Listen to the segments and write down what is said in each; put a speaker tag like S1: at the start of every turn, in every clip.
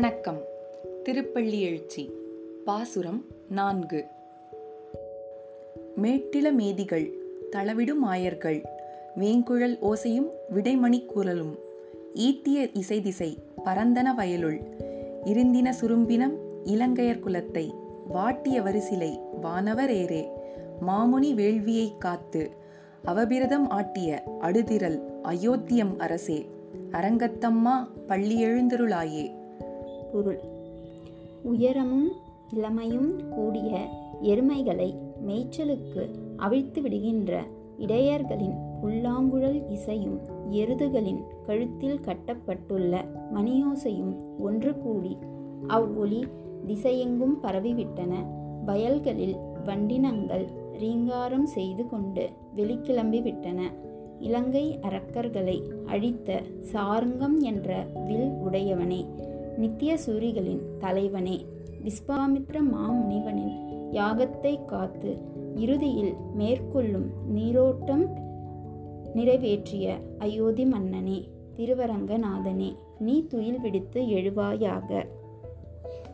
S1: வணக்கம். திருப்பள்ளி எழுச்சி. பாசுரம் நான்கு. மேட்டில மேதிகள் தளவிடும் ஆயர்கள் வேங்குழல் ஓசையும் விடைமணி குரலும் ஈட்டிய இசை திசை பரந்தன வயலுள் இருந்தின சுரும்பினம் இலங்கையர் குலத்தை வாட்டிய வரிசிலை வானவர் ஏரே மாமுனி வேள்வியைக் காத்து அவபிரதம் ஆட்டிய அடுதிரல் அயோத்தியம் அரசே அரங்கத்தம்மா பள்ளி எழுந்தருளாயே.
S2: பொருள். உயரமும் இளமையும் கூடிய எருமைகளை மேய்ச்சலுக்கு அவிழ்த்து விடுகின்ற இடையர்களின் புல்லாங்குழல் இசையும் எருதுகளின் கழுத்தில் கட்டப்பட்டுள்ள மணியோசையும் ஒன்று கூடி அவ்வொலி திசையெங்கும் பரவிவிட்டன. வயல்களில் வண்டினங்கள் ரீங்காரம் செய்து கொண்டு வெளிக்கிளம்பி விட்டன இலங்கை அரக்கர்களை அழித்த சாருங்கம் என்ற வில் உடையவனே. நித்திய சூரிகளின் தலைவனே விஸ்வாமித்ர மாமுனிவனின் யாகத்தை காத்து இறுதியில் மேற்கொள்ளும் நீரோட்டம் நிறைவேற்றிய அயோத்தி மன்னனே திருவரங்கநாதனே நீ துயில் விடுத்து எழுவாயாக.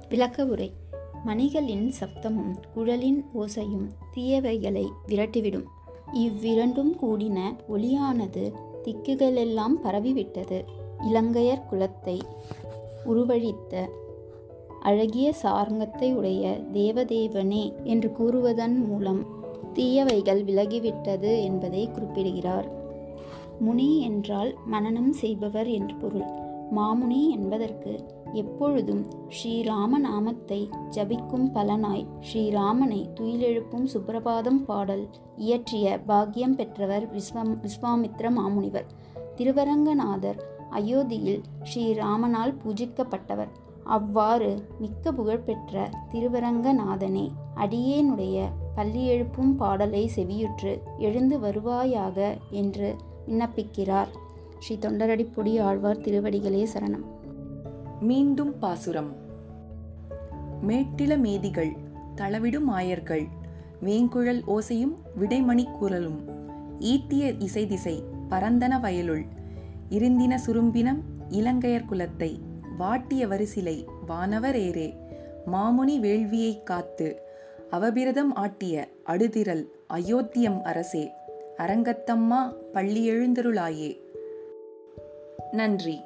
S2: விளக்க உரை. மணிகளின் சப்தமும் குழலின் ஓசையும் தீயவைகளை விரட்டிவிடும். இவ்விரண்டும் கூடின ஒளியானது திக்குகளெல்லாம் பரவிவிட்டது. இலங்கையர் குலத்தை உருவழித்த அழகிய சார்ங்கத்தை உடைய தேவதேவனே என்று கூறுவதன் மூலம் தீயவைகள் விலகிவிட்டது என்பதை குறிப்பிடுகிறார். முனி என்றால் மனனம் செய்பவர் என்று பொருள். மாமுனி என்பதற்கு எப்பொழுதும் ஸ்ரீராம நாமத்தை ஜபிக்கும் பலனாய் ஸ்ரீராமனை துயிலெழுப்பும் சுப்பிரபாதம் பாடல் இயற்றிய பாக்கியம் பெற்றவர் விஸ்வம் விஸ்வாமித்ர மாமுனிவர். திருவரங்கநாதர் அயோத்தியில் ஸ்ரீராமனால் பூஜிக்கப்பட்டவர். அவ்வாறு மிக்க புகழ்பெற்ற திருவரங்கநாதனே அடியேனுடைய பள்ளி எழுப்பும் பாடலை செவியுற்று எழுந்து வருவாயாக என்று விண்ணப்பிக்கிறார். ஸ்ரீ தொண்டரடிப்பொடி ஆழ்வார் திருவடிகளே சரணம்.
S1: மீண்டும் பாசுரம். மேட்டில மேதிகள் தளவிடும் ஆயர்கள் வேங்குழல் ஓசையும் விடைமணி குரலும் ஈட்டிய இசை திசை பரந்தன வயலுள் இருந்தின சுரும்பினம் இலங்கையர் குலத்தை வாட்டிய வரிசிலை வானவர் ஏரே மாமுனி வேள்வியைக் காத்து அவபிரதம் ஆட்டிய அடுதிரல் அயோத்தியம் அரசே. அரங்கத்தம்மா பள்ளி எழுந்தருளாயே. நன்றி.